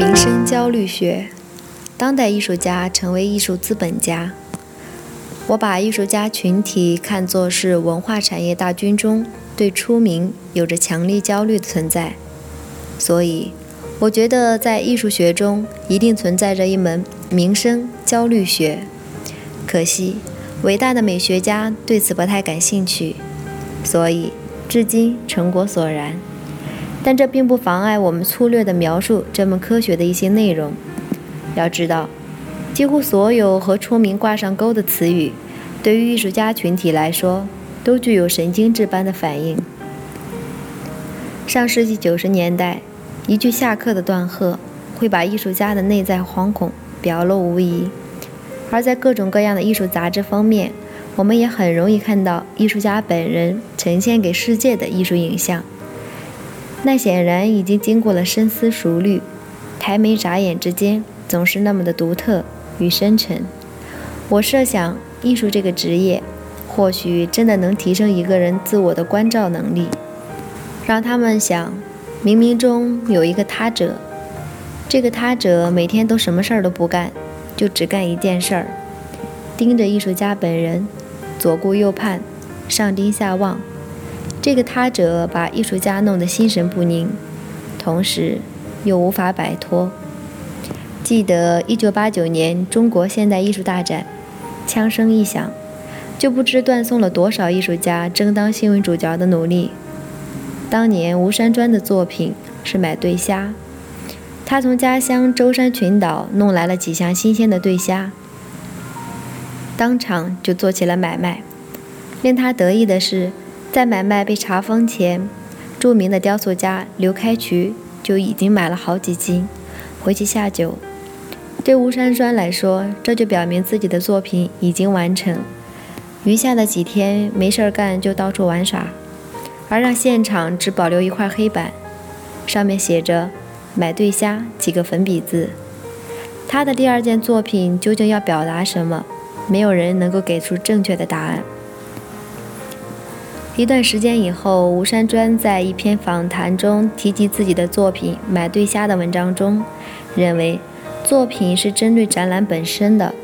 民生焦虑学，当代艺术家成为艺术资本家。我把艺术家群体看作是文化产业大军中对出名有着强烈焦虑的存在，所以我觉得在艺术学中一定存在着一门名声焦虑学。可惜，伟大的美学家对此不太感兴趣，所以至今成果索然。但这并不妨碍我们粗略地描述这门科学的一些内容。要知道，几乎所有和出名挂上钩的词语，对于艺术家群体来说，都具有神经质般的反应。上世纪九十年代，一句下课的断喝，会把艺术家的内在惶恐表露无遗；而在各种各样的艺术杂志封面，我们也很容易看到艺术家本人呈现给世界的艺术影像。那显然已经经过了深思熟虑，抬眉眨眼之间总是那么的独特与深沉。我设想，艺术这个职业，或许真的能提升一个人自我的关照能力，让他们想，冥冥中有一个他者，这个他者每天都什么事儿都不干，就只干一件事儿，盯着艺术家本人，左顾右盼，上盯下望。这个他者把艺术家弄得心神不宁，同时又无法摆脱。记得1989年中国现代艺术大展，枪声一响，就不知断送了多少艺术家争当新闻主角的努力。当年吴山专的作品是买对虾，他从家乡舟山群岛弄来了几箱新鲜的对虾，当场就做起了买卖。令他得意的是。在买卖被查封前，著名的雕塑家刘开渠就已经买了好几斤，回去下酒。对吴山栓来说，这就表明自己的作品已经完成，余下的几天没事儿干就到处玩耍，而让现场只保留一块黑板，上面写着“买对虾”几个粉笔字。他的第二件作品究竟要表达什么？没有人能够给出正确的答案。一段时间以后，吴山专在一篇访谈中提及自己的作品《买对虾》的文章中，认为作品是针对展览本身的，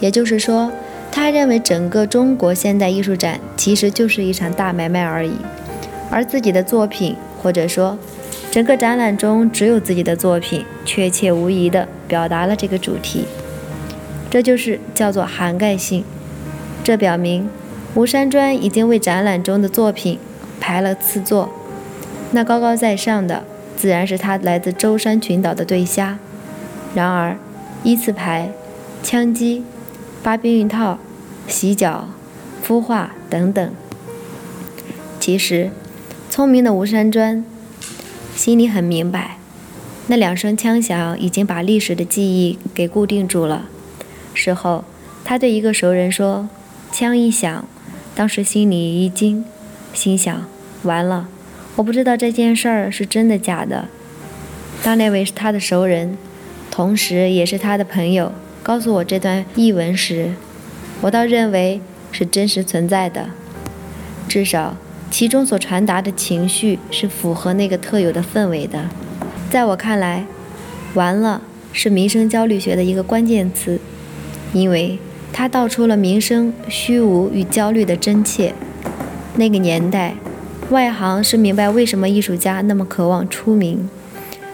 也就是说，他认为整个中国现代艺术展其实就是一场大买卖而已，而自己的作品，或者说整个展览中只有自己的作品，确切无疑地表达了这个主题，这就是叫做涵盖性，这表明。吴山专已经为展览中的作品排了次座，那高高在上的自然是他来自舟山群岛的对虾。然而，依次排枪击、发避孕套、洗脚、孵化等等。其实，聪明的吴山专心里很明白，那两声枪响已经把历史的记忆给固定住了。事后，他对一个熟人说：“枪一响。”当时心里一惊，心想：完了，我不知道这件事儿是真的假的。当那位是他的熟人，同时也是他的朋友，告诉我这段译文时，我倒认为是真实存在的。至少其中所传达的情绪是符合那个特有的氛围的。在我看来，“完了”是民生焦虑学的一个关键词，因为。他道出了民生虚无与焦虑的真切。那个年代，外行是明白为什么艺术家那么渴望出名。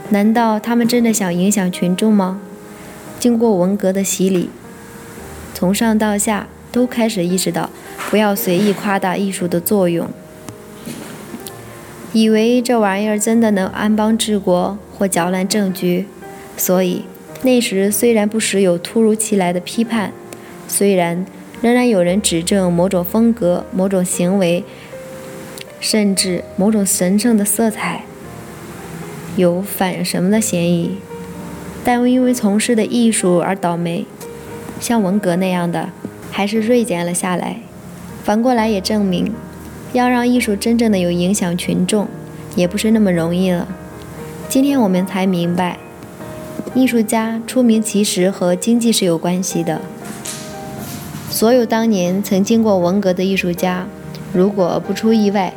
难道他们真的想影响群众吗？经过文革的洗礼，从上到下都开始意识到不要随意夸大艺术的作用，以为这玩意儿真的能安邦治国或搅乱政局。所以那时虽然不时有突如其来的批判。虽然仍然有人指证某种风格、某种行为，甚至某种神圣的色彩。有反什么的嫌疑，但因为从事的艺术而倒霉，像文革那样的，还是锐减了下来。反过来也证明，要让艺术真正的有影响群众，也不是那么容易了。今天我们才明白，艺术家出名其实和经济是有关系的。所有当年曾经过文革的艺术家，如果不出意外，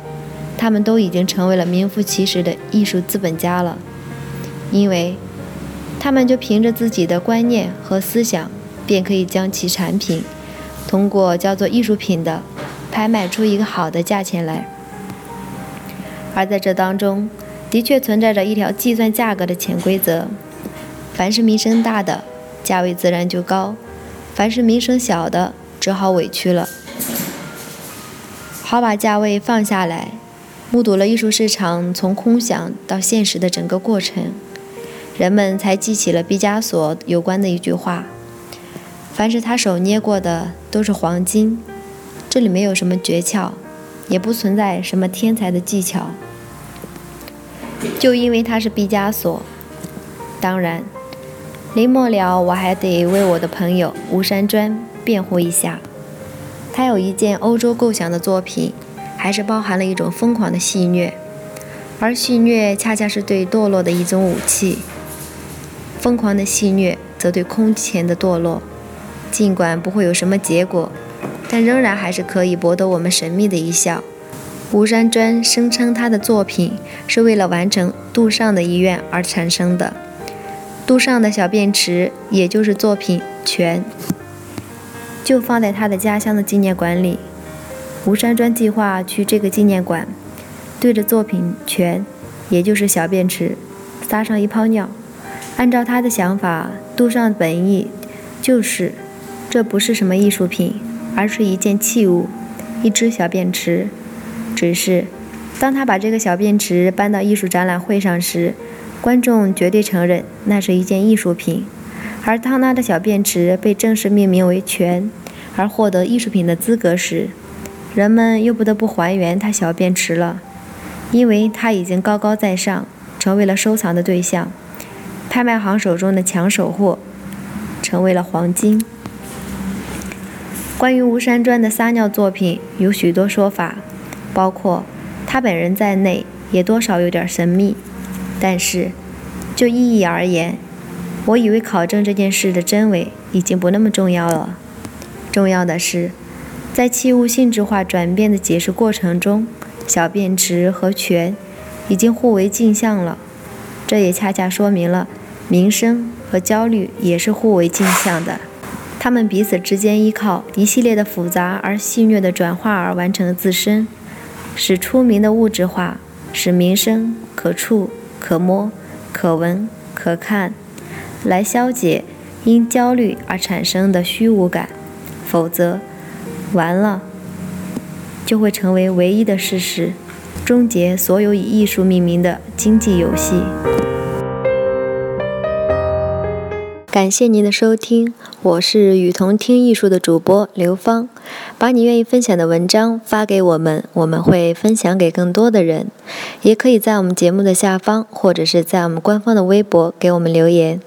他们都已经成为了名副其实的艺术资本家了，因为他们就凭着自己的观念和思想，便可以将其产品通过叫做艺术品的拍卖出一个好的价钱来。而在这当中，的确存在着一条计算价格的潜规则：凡是名声大的，价位自然就高；凡是名声小的，只好委屈了，好把价位放下来。目睹了艺术市场从空想到现实的整个过程，人们才记起了毕加索有关的一句话：“凡是他手捏过的都是黄金。”这里没有什么诀窍，也不存在什么天才的技巧。就因为他是毕加索。当然，临末了，我还得为我的朋友吴山砖辩护一下。他有一件欧洲构想的作品。还是包含了一种疯狂的戏谑，而戏谑恰恰是对堕落的一种武器。疯狂的戏谑则对空前的堕落，尽管不会有什么结果，但仍然还是可以博得我们神秘的一笑。吴山专声称他的作品是为了完成杜尚的遗愿而产生的。杜尚的小便池，也就是作品全，就放在他的家乡的纪念馆里。吴山专计划去这个纪念馆，对着作品泉，也就是小便池，撒上一泡尿。按照他的想法，杜尚本意就是，这不是什么艺术品，而是一件器物，一只小便池。只是，当他把这个小便池搬到艺术展览会上时，观众绝对承认那是一件艺术品。而当他的小便池被正式命名为泉，而获得艺术品的资格时，人们又不得不还原他小便池了，因为他已经高高在上，成为了收藏的对象。拍卖行手中的抢手货，成为了黄金。关于吴山砖的撒尿作品，有许多说法，包括他本人在内，也多少有点神秘。但是，就意义而言，我以为考证这件事的真伪已经不那么重要了。重要的是。在器物性质化转变的解释过程中，小便池和泉已经互为镜像了。这也恰恰说明了名声和焦虑也是互为镜像的。它们彼此之间依靠一系列的复杂而戏谑的转化而完成自身，使出名的物质化，使名声可触、可摸、可闻、可看，来消解因焦虑而产生的虚无感。否则，完了，就会成为唯一的事实，终结所有以艺术命名的经济游戏。感谢您的收听，我是雨桐听艺术的主播刘芳。把你愿意分享的文章发给我们，我们会分享给更多的人。也可以在我们节目的下方，或者是在我们官方的微博给我们留言。